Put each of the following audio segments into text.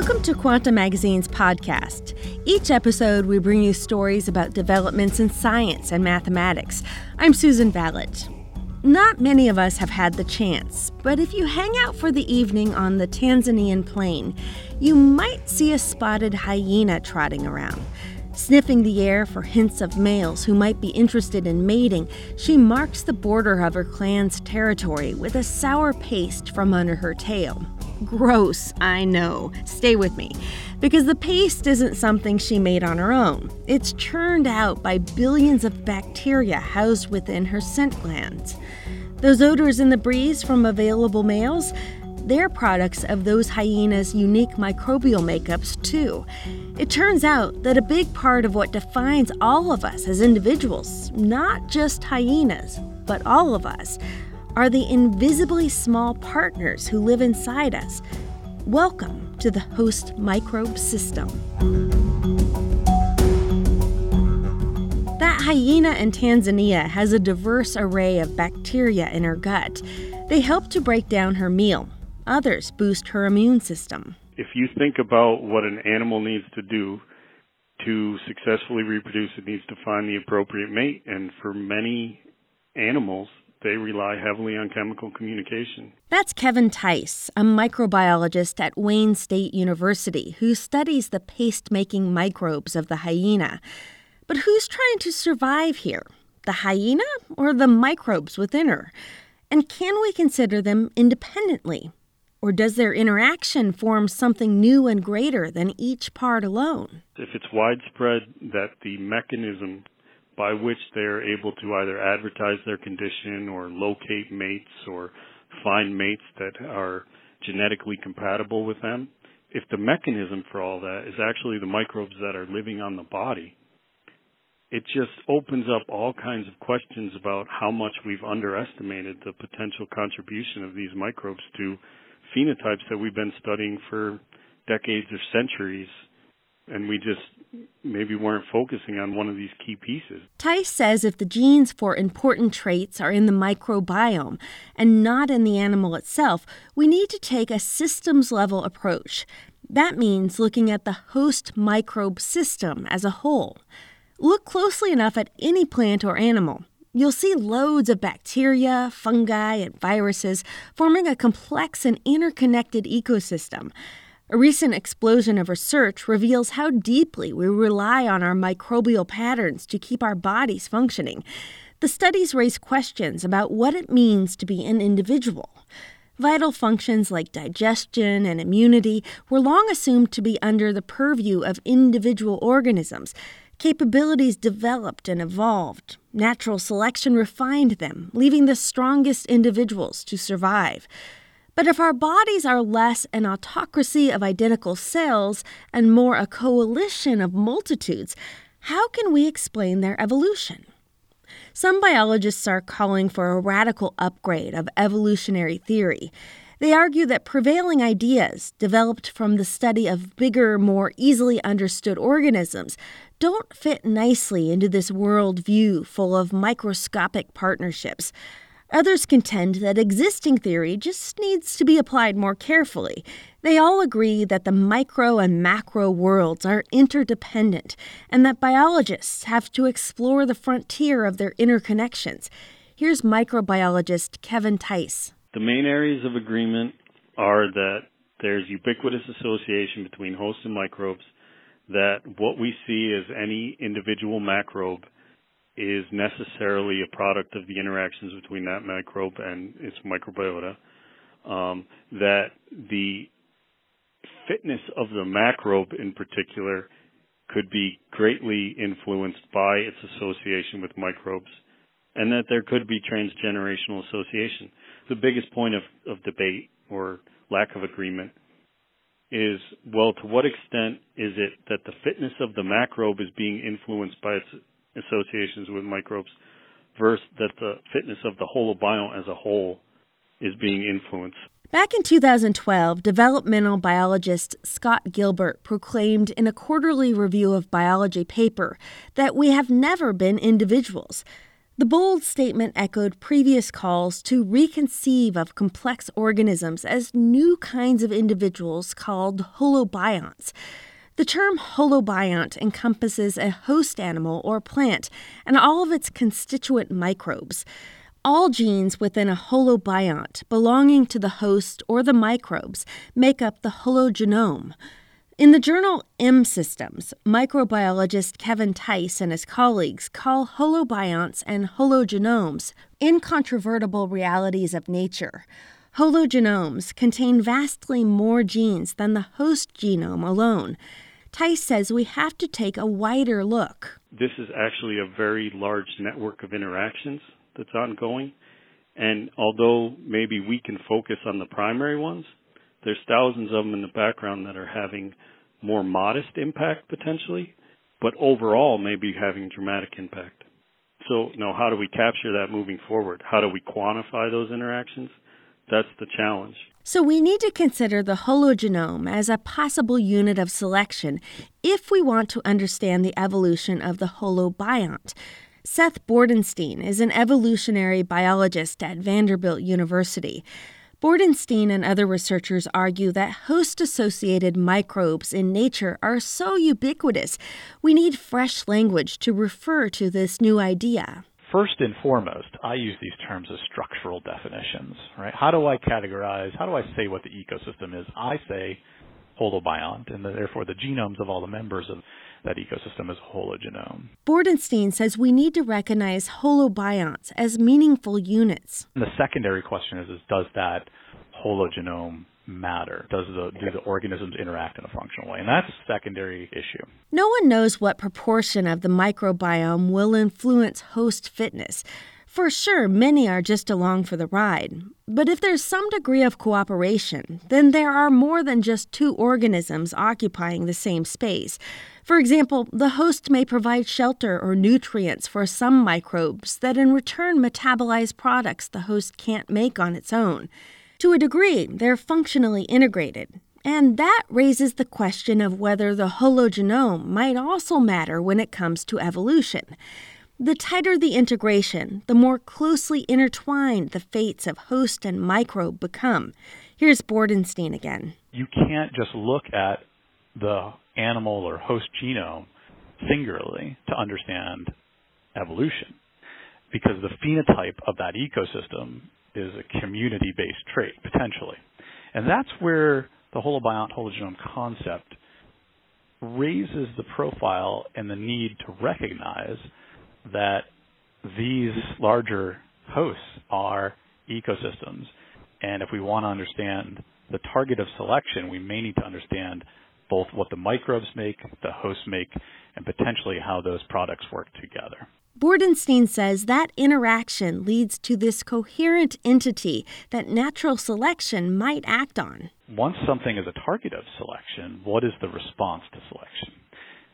Welcome to Quanta Magazine's podcast. Each episode, we bring you stories about developments in science and mathematics. I'm Susan Valot. Not many of us have had the chance, but if you hang out for the evening on the Tanzanian plain, you might see a spotted hyena trotting around. Sniffing the air for hints of males who might be interested in mating, she marks the border of her clan's territory with a sour paste from under her tail. Gross, I know. Stay with me. Because the paste isn't something she made on her own. It's churned out by billions of bacteria housed within her scent glands. Those odors in the breeze from available males, they're products of those hyenas' unique microbial makeups, too. It turns out that a big part of what defines all of us as individuals, not just hyenas, but all of us, are the invisibly small partners who live inside us. Welcome to the host microbe system. That hyena in Tanzania has a diverse array of bacteria in her gut. They help to break down her meal. Others boost her immune system. If you think about what an animal needs to do to successfully reproduce, it needs to find the appropriate mate. And for many animals, they rely heavily on chemical communication. That's Kevin Theis, a microbiologist at Wayne State University who studies the paste making microbes of the hyena. But who's trying to survive here? The hyena or the microbes within her? And can we consider them independently? Or does their interaction form something new and greater than each part alone? If it's widespread that the mechanism by which they're able to either advertise their condition or locate mates or find mates that are genetically compatible with them. If the mechanism for all that is actually the microbes that are living on the body, it just opens up all kinds of questions about how much we've underestimated the potential contribution of these microbes to phenotypes that we've been studying for decades or centuries and we just maybe weren't focusing on one of these key pieces. Theis says if the genes for important traits are in the microbiome and not in the animal itself, we need to take a systems level approach. That means looking at the host microbe system as a whole. Look closely enough at any plant or animal. You'll see loads of bacteria, fungi, and viruses forming a complex and interconnected ecosystem. A recent explosion of research reveals how deeply we rely on our microbial patterns to keep our bodies functioning. The studies raise questions about what it means to be an individual. Vital functions like digestion and immunity were long assumed to be under the purview of individual organisms. Capabilities developed and evolved. Natural selection refined them, leaving the strongest individuals to survive. But if our bodies are less an autocracy of identical cells and more a coalition of multitudes, how can we explain their evolution? Some biologists are calling for a radical upgrade of evolutionary theory. They argue that prevailing ideas, developed from the study of bigger, more easily understood organisms, don't fit nicely into this world view full of microscopic partnerships. Others contend that existing theory just needs to be applied more carefully. They all agree that the micro and macro worlds are interdependent and that biologists have to explore the frontier of their interconnections. Here's microbiologist Kevin Theis. The main areas of agreement are that there's ubiquitous association between hosts and microbes, that what we see as any individual macrobe is necessarily a product of the interactions between that microbe and its microbiota. Um, that the fitness of the macrobe in particular could be greatly influenced by its association with microbes, and that there could be transgenerational association. The biggest point of, of debate or lack of agreement is well, to what extent is it that the fitness of the macrobe is being influenced by its associations with microbes versus that the fitness of the holobiome as a whole is being influenced. Back in 2012, developmental biologist Scott Gilbert proclaimed in a quarterly review of biology paper that we have never been individuals. The bold statement echoed previous calls to reconceive of complex organisms as new kinds of individuals called holobionts. The term holobiont encompasses a host animal or plant and all of its constituent microbes. All genes within a holobiont belonging to the host or the microbes make up the hologenome. In the journal mSystems, microbiologist Kevin Theis and his colleagues call holobionts and hologenomes incontrovertible realities of nature. Hologenomes contain vastly more genes than the host genome alone. Theis says we have to take a wider look. This is actually a very large network of interactions that's ongoing. And although maybe we can focus on the primary ones, there's thousands of them in the background that are having more modest impact potentially, but overall maybe having dramatic impact. So now how do we capture that moving forward? How do we quantify those interactions? That's the challenge. So we need to consider the hologenome as a possible unit of selection if we want to understand the evolution of the holobiont. Seth Bordenstein is an evolutionary biologist at Vanderbilt University. Bordenstein and other researchers argue that host associated microbes in nature are so ubiquitous, we need fresh language to refer to this new idea. First and foremost, I use these terms as structural definitions, right? How do I categorize, how do I say what the ecosystem is? I say holobiont, and therefore the genomes of all the members of that ecosystem is hologenome. Bordenstein says we need to recognize holobionts as meaningful units. And the secondary question is, is does that hologenome matter? Does the do the organisms interact in a functional way? And that's a secondary issue. No one knows what proportion of the microbiome will influence host fitness. For sure, many are just along for the ride. But if there's some degree of cooperation, then there are more than just two organisms occupying the same space. For example, the host may provide shelter or nutrients for some microbes that in return metabolize products the host can't make on its own. To a degree, they're functionally integrated. And that raises the question of whether the hologenome might also matter when it comes to evolution. The tighter the integration, the more closely intertwined the fates of host and microbe become. Here's Bordenstein again. You can't just look at the animal or host genome singularly to understand evolution because the phenotype of that ecosystem is a community based trait, potentially. And that's where the holobiont hologenome concept raises the profile and the need to recognize that these larger hosts are ecosystems. And if we want to understand the target of selection, we may need to understand both what the microbes make, the hosts make, and potentially how those products work together. Bordenstein says that interaction leads to this coherent entity that natural selection might act on. Once something is a target of selection, what is the response to selection?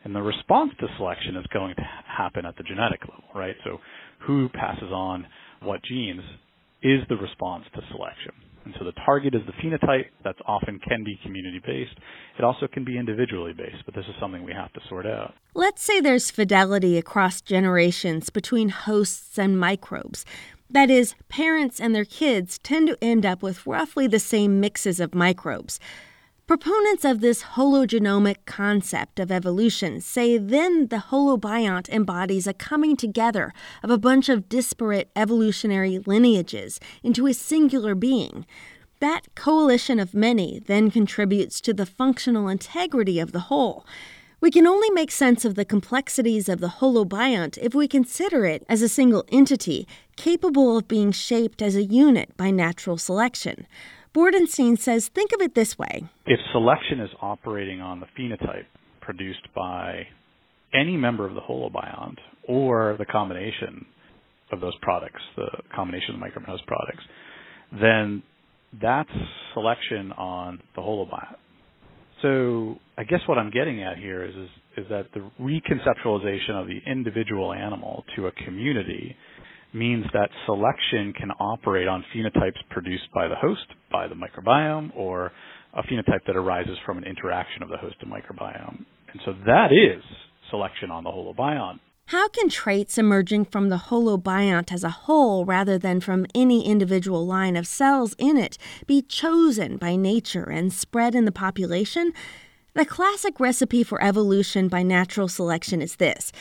And the response to selection is going to happen at the genetic level, right? So who passes on what genes is the response to selection. And so the target is the phenotype. That's often can be community based. It also can be individually based, but this is something we have to sort out. Let's say there's fidelity across generations between hosts and microbes. That is, parents and their kids tend to end up with roughly the same mixes of microbes. Proponents of this hologenomic concept of evolution say then the holobiont embodies a coming together of a bunch of disparate evolutionary lineages into a singular being. That coalition of many then contributes to the functional integrity of the whole. We can only make sense of the complexities of the holobiont if we consider it as a single entity capable of being shaped as a unit by natural selection. Bordenstein says think of it this way. If selection is operating on the phenotype produced by any member of the holobiont or the combination of those products, the combination of microbe host products, then that's selection on the holobiont. So I guess what I'm getting at here is, is, is that the reconceptualization of the individual animal to a community means that selection can operate on phenotypes produced by the host, by the microbiome, or a phenotype that arises from an interaction of the host and microbiome. And so that is selection on the holobiont. How can traits emerging from the holobiont as a whole, rather than from any individual line of cells in it, be chosen by nature and spread in the population? The classic recipe for evolution by natural selection is this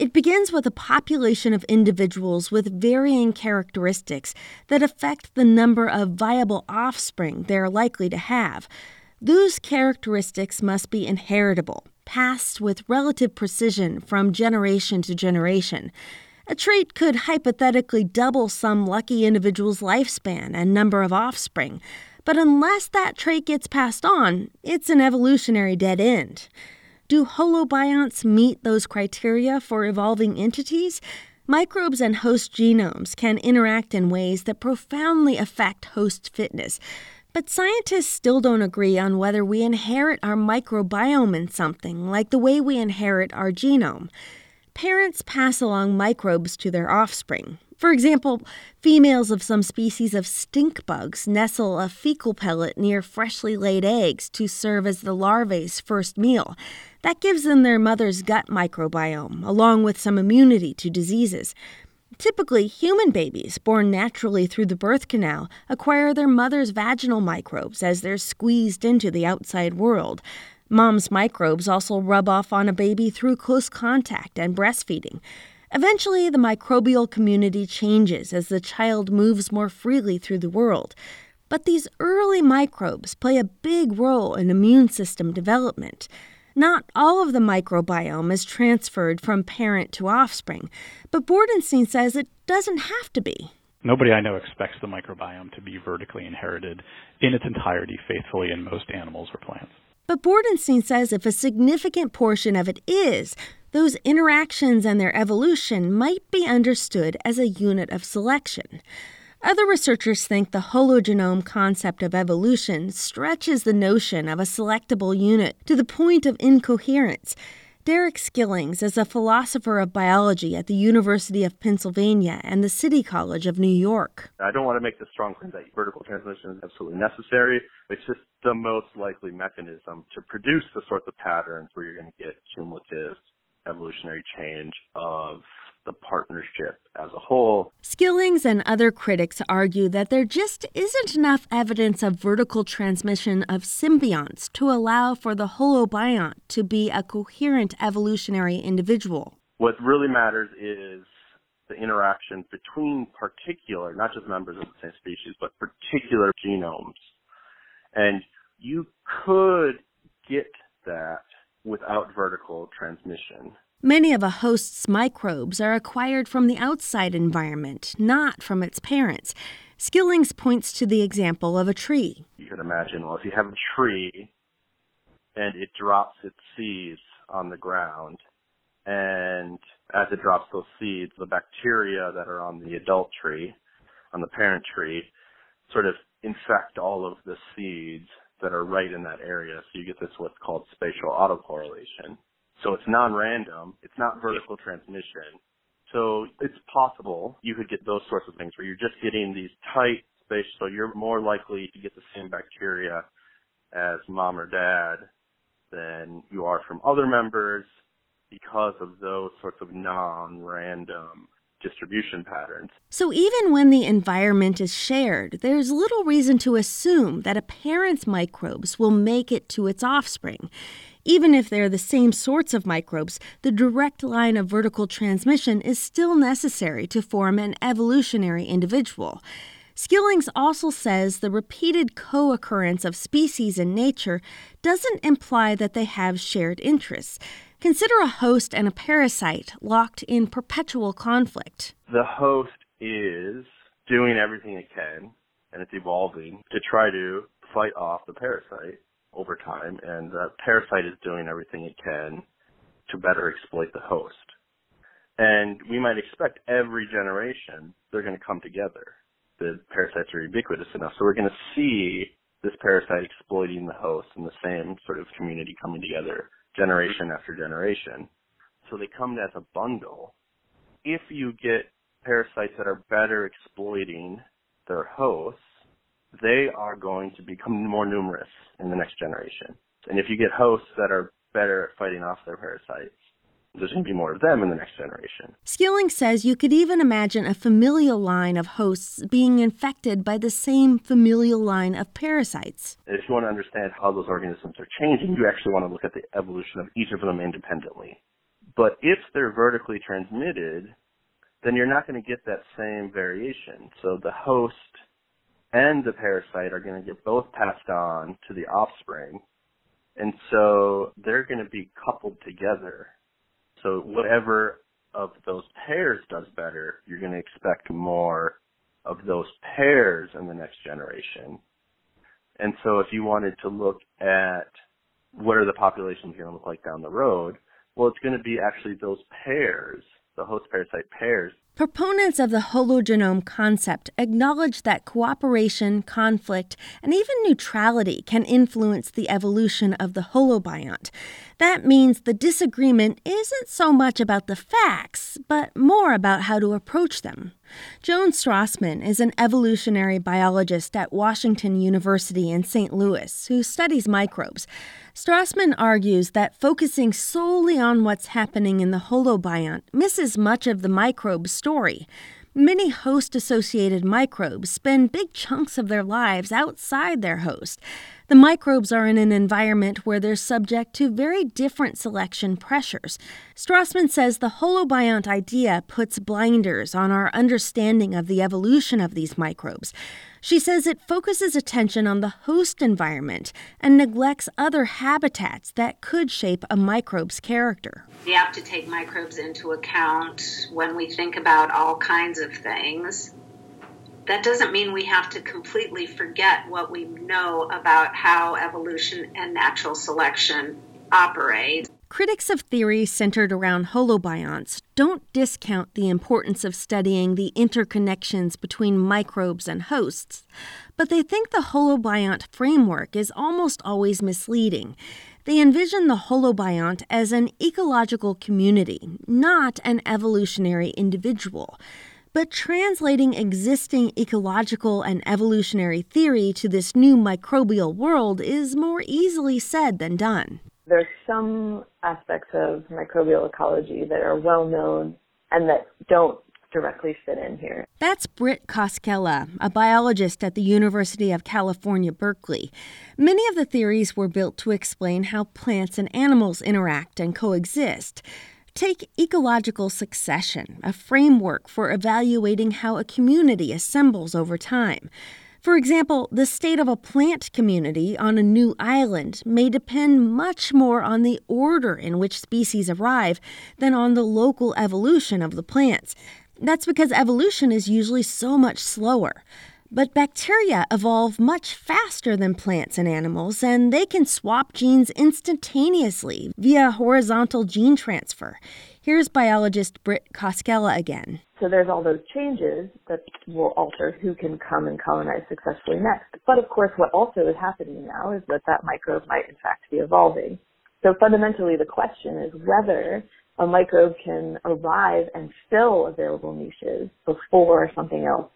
it begins with a population of individuals with varying characteristics that affect the number of viable offspring they are likely to have. Those characteristics must be inheritable, passed with relative precision from generation to generation. A trait could hypothetically double some lucky individual's lifespan and number of offspring, but unless that trait gets passed on, it's an evolutionary dead end. Do holobionts meet those criteria for evolving entities? Microbes and host genomes can interact in ways that profoundly affect host fitness. But scientists still don't agree on whether we inherit our microbiome in something like the way we inherit our genome. Parents pass along microbes to their offspring. For example, females of some species of stink bugs nestle a fecal pellet near freshly laid eggs to serve as the larvae's first meal. That gives them their mother's gut microbiome, along with some immunity to diseases. Typically, human babies born naturally through the birth canal acquire their mother's vaginal microbes as they're squeezed into the outside world. Mom's microbes also rub off on a baby through close contact and breastfeeding. Eventually, the microbial community changes as the child moves more freely through the world. But these early microbes play a big role in immune system development. Not all of the microbiome is transferred from parent to offspring, but Bordenstein says it doesn't have to be. Nobody I know expects the microbiome to be vertically inherited in its entirety faithfully in most animals or plants. But Bordenstein says if a significant portion of it is, those interactions and their evolution might be understood as a unit of selection. Other researchers think the hologenome concept of evolution stretches the notion of a selectable unit to the point of incoherence. Derek Skillings is a philosopher of biology at the University of Pennsylvania and the City College of New York. I don't want to make the strong claim that vertical transmission is absolutely necessary. It's just the most likely mechanism to produce the sorts of patterns where you're going to get cumulative evolutionary change of the partnership as a whole. Skillings and other critics argue that there just isn't enough evidence of vertical transmission of symbionts to allow for the holobiont to be a coherent evolutionary individual. What really matters is the interaction between particular, not just members of the same species, but particular genomes. And you could get that without vertical transmission. Many of a host's microbes are acquired from the outside environment, not from its parents. Skillings points to the example of a tree. You could imagine, well, if you have a tree and it drops its seeds on the ground, and as it drops those seeds, the bacteria that are on the adult tree, on the parent tree, sort of infect all of the seeds that are right in that area. So you get this what's called spatial autocorrelation. So it's non-random. It's not vertical transmission. So it's possible you could get those sorts of things where you're just getting these tight spaces. So you're more likely to get the same bacteria as mom or dad than you are from other members because of those sorts of non-random distribution patterns. So, even when the environment is shared, there's little reason to assume that a parent's microbes will make it to its offspring. Even if they're the same sorts of microbes, the direct line of vertical transmission is still necessary to form an evolutionary individual. Skillings also says the repeated co occurrence of species in nature doesn't imply that they have shared interests. Consider a host and a parasite locked in perpetual conflict. The host is doing everything it can, and it's evolving to try to fight off the parasite over time, and the parasite is doing everything it can to better exploit the host. And we might expect every generation they're going to come together. The parasites are ubiquitous enough, so we're going to see this parasite exploiting the host in the same sort of community coming together generation after generation. So they come as a bundle. If you get parasites that are better exploiting their hosts, they are going to become more numerous in the next generation. And if you get hosts that are better at fighting off their parasites, there's going to be more of them in the next generation. Skilling says you could even imagine a familial line of hosts being infected by the same familial line of parasites. If you want to understand how those organisms are changing, you actually want to look at the evolution of each of them independently. But if they're vertically transmitted, then you're not going to get that same variation. So the host and the parasite are going to get both passed on to the offspring. And so they're going to be coupled together. So whatever of those pairs does better, you're going to expect more of those pairs in the next generation. And so if you wanted to look at what are the populations going to look like down the road, well, it's going to be actually those pairs, the host parasite pairs Proponents of the hologenome concept acknowledge that cooperation, conflict, and even neutrality can influence the evolution of the holobiont. That means the disagreement isn't so much about the facts, but more about how to approach them. Joan Strassmann is an evolutionary biologist at Washington University in St. Louis who studies microbes. Strassmann argues that focusing solely on what's happening in the holobiont misses much of the microbe's story. Many host associated microbes spend big chunks of their lives outside their host. The microbes are in an environment where they're subject to very different selection pressures. Strassmann says the holobiont idea puts blinders on our understanding of the evolution of these microbes. She says it focuses attention on the host environment and neglects other habitats that could shape a microbe's character. We have to take microbes into account when we think about all kinds of things that doesn't mean we have to completely forget what we know about how evolution and natural selection operate. Critics of theories centered around holobionts don't discount the importance of studying the interconnections between microbes and hosts, but they think the holobiont framework is almost always misleading. They envision the holobiont as an ecological community, not an evolutionary individual. But translating existing ecological and evolutionary theory to this new microbial world is more easily said than done. There's some aspects of microbial ecology that are well known and that don't directly fit in here. That's Britt Koskella, a biologist at the University of California, Berkeley. Many of the theories were built to explain how plants and animals interact and coexist. Take ecological succession, a framework for evaluating how a community assembles over time. For example, the state of a plant community on a new island may depend much more on the order in which species arrive than on the local evolution of the plants. That's because evolution is usually so much slower. But bacteria evolve much faster than plants and animals, and they can swap genes instantaneously via horizontal gene transfer. Here's biologist Britt Koskella again. So there's all those changes that will alter who can come and colonize successfully next. But of course, what also is happening now is that that microbe might in fact be evolving. So fundamentally, the question is whether a microbe can arrive and fill available niches before something else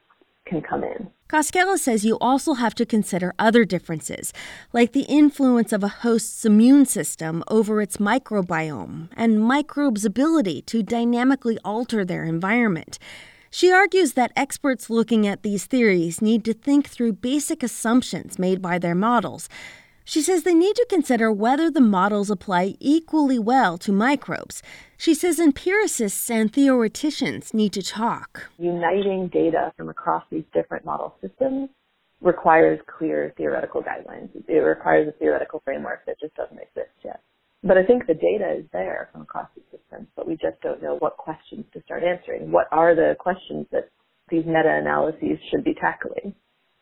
can come in. Koskella says you also have to consider other differences, like the influence of a host's immune system over its microbiome and microbes' ability to dynamically alter their environment. She argues that experts looking at these theories need to think through basic assumptions made by their models she says they need to consider whether the models apply equally well to microbes. She says empiricists and theoreticians need to talk. Uniting data from across these different model systems requires clear theoretical guidelines. It requires a theoretical framework that just doesn't exist yet. But I think the data is there from across these systems, but we just don't know what questions to start answering. What are the questions that these meta-analyses should be tackling?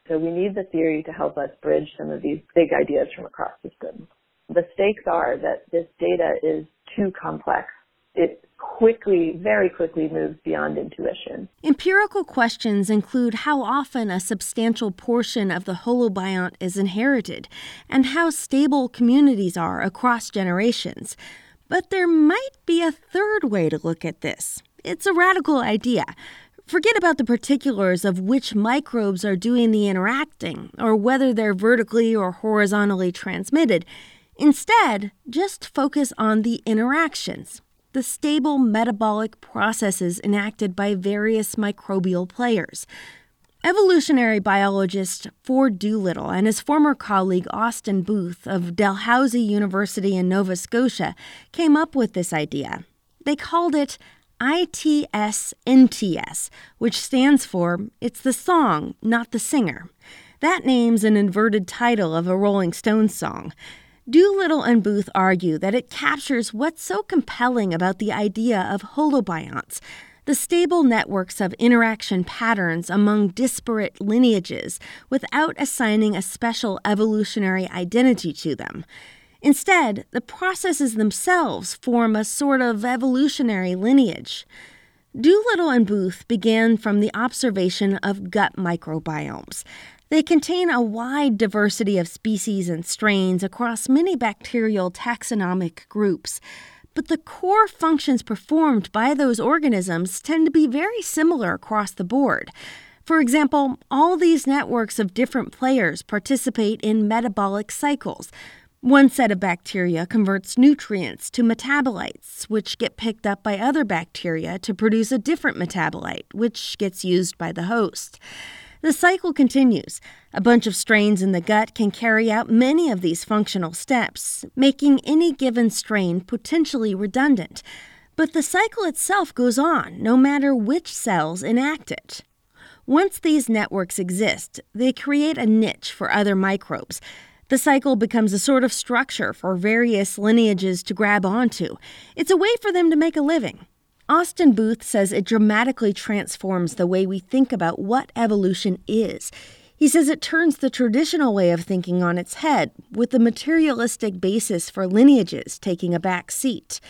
So we need the theory to help us bridge some of these big ideas from across systems. The stakes are that this data is too complex. It quickly, very quickly moves beyond intuition. Empirical questions include how often a substantial portion of the holobiont is inherited and how stable communities are across generations. But there might be a third way to look at this. It's a radical idea. Forget about the particulars of which microbes are doing the interacting or whether they're vertically or horizontally transmitted. Instead, just focus on the interactions. The stable metabolic processes enacted by various microbial players. Evolutionary biologist Ford Doolittle and his former colleague Austin Booth of Dalhousie University in Nova Scotia came up with this idea. They called it ITS NTS, which stands for It's the Song, Not the Singer. That name's an inverted title of a Rolling Stones song. Doolittle and Booth argue that it captures what's so compelling about the idea of holobionts the stable networks of interaction patterns among disparate lineages without assigning a special evolutionary identity to them. Instead, the processes themselves form a sort of evolutionary lineage. Doolittle and Booth began from the observation of gut microbiomes. They contain a wide diversity of species and strains across many bacterial taxonomic groups, but the core functions performed by those organisms tend to be very similar across the board. For example, all these networks of different players participate in metabolic cycles. One set of bacteria converts nutrients to metabolites, which get picked up by other bacteria to produce a different metabolite, which gets used by the host. The cycle continues. A bunch of strains in the gut can carry out many of these functional steps, making any given strain potentially redundant. But the cycle itself goes on, no matter which cells enact it. Once these networks exist, they create a niche for other microbes. The cycle becomes a sort of structure for various lineages to grab onto. It's a way for them to make a living. Austin Booth says it dramatically transforms the way we think about what evolution is. He says it turns the traditional way of thinking on its head, with the materialistic basis for lineages taking a back seat.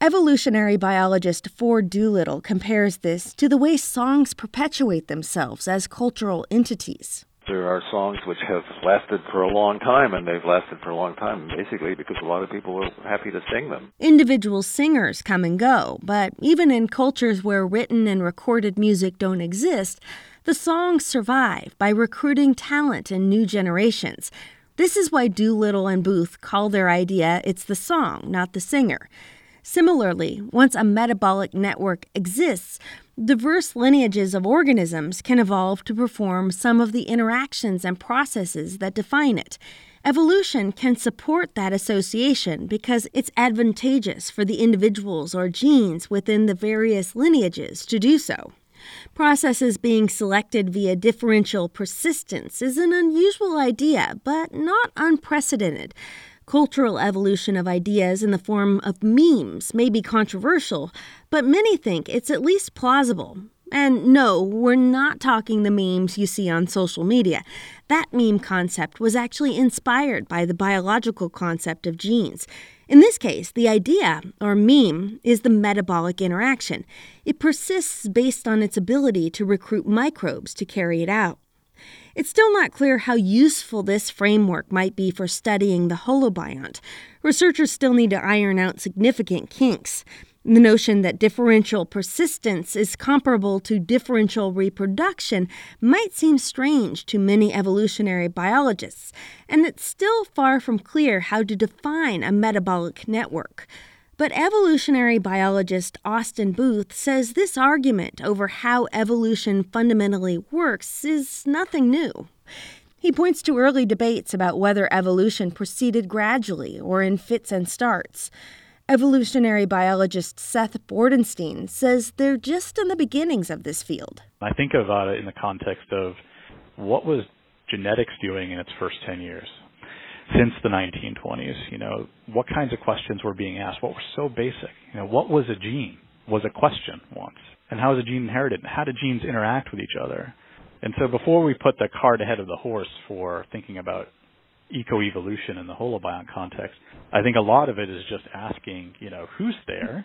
Evolutionary biologist Ford Doolittle compares this to the way songs perpetuate themselves as cultural entities. There are songs which have lasted for a long time, and they've lasted for a long time basically because a lot of people are happy to sing them. Individual singers come and go, but even in cultures where written and recorded music don't exist, the songs survive by recruiting talent in new generations. This is why Doolittle and Booth call their idea it's the song, not the singer. Similarly, once a metabolic network exists, diverse lineages of organisms can evolve to perform some of the interactions and processes that define it. Evolution can support that association because it's advantageous for the individuals or genes within the various lineages to do so. Processes being selected via differential persistence is an unusual idea, but not unprecedented. Cultural evolution of ideas in the form of memes may be controversial, but many think it's at least plausible. And no, we're not talking the memes you see on social media. That meme concept was actually inspired by the biological concept of genes. In this case, the idea, or meme, is the metabolic interaction. It persists based on its ability to recruit microbes to carry it out. It's still not clear how useful this framework might be for studying the holobiont. Researchers still need to iron out significant kinks. The notion that differential persistence is comparable to differential reproduction might seem strange to many evolutionary biologists, and it's still far from clear how to define a metabolic network. But evolutionary biologist Austin Booth says this argument over how evolution fundamentally works is nothing new. He points to early debates about whether evolution proceeded gradually or in fits and starts. Evolutionary biologist Seth Bordenstein says they're just in the beginnings of this field. I think about it in the context of what was genetics doing in its first 10 years? Since the 1920s. You know, what kinds of questions were being asked? What were so basic? You know, what was a gene? Was a question once. And how is a gene inherited? How do genes interact with each other? And so before we put the cart ahead of the horse for thinking about ecoevolution in the holobiont context, I think a lot of it is just asking, you know, who's there?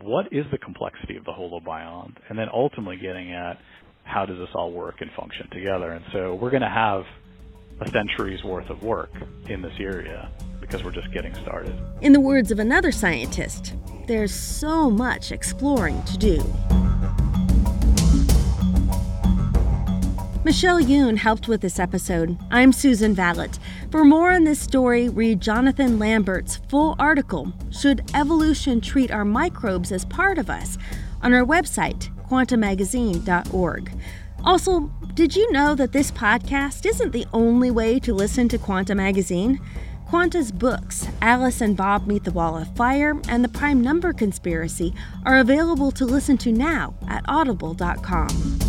What is the complexity of the holobiont? And then ultimately getting at how does this all work and function together? And so we're going to have a century's worth of work in this area because we're just getting started. In the words of another scientist, there's so much exploring to do. Michelle Yoon helped with this episode. I'm Susan Valot. For more on this story, read Jonathan Lambert's full article, Should Evolution Treat Our Microbes as Part of Us? on our website, quantamagazine.org. Also, did you know that this podcast isn't the only way to listen to Quanta Magazine? Quanta's books, Alice and Bob Meet the Wall of Fire and The Prime Number Conspiracy, are available to listen to now at audible.com.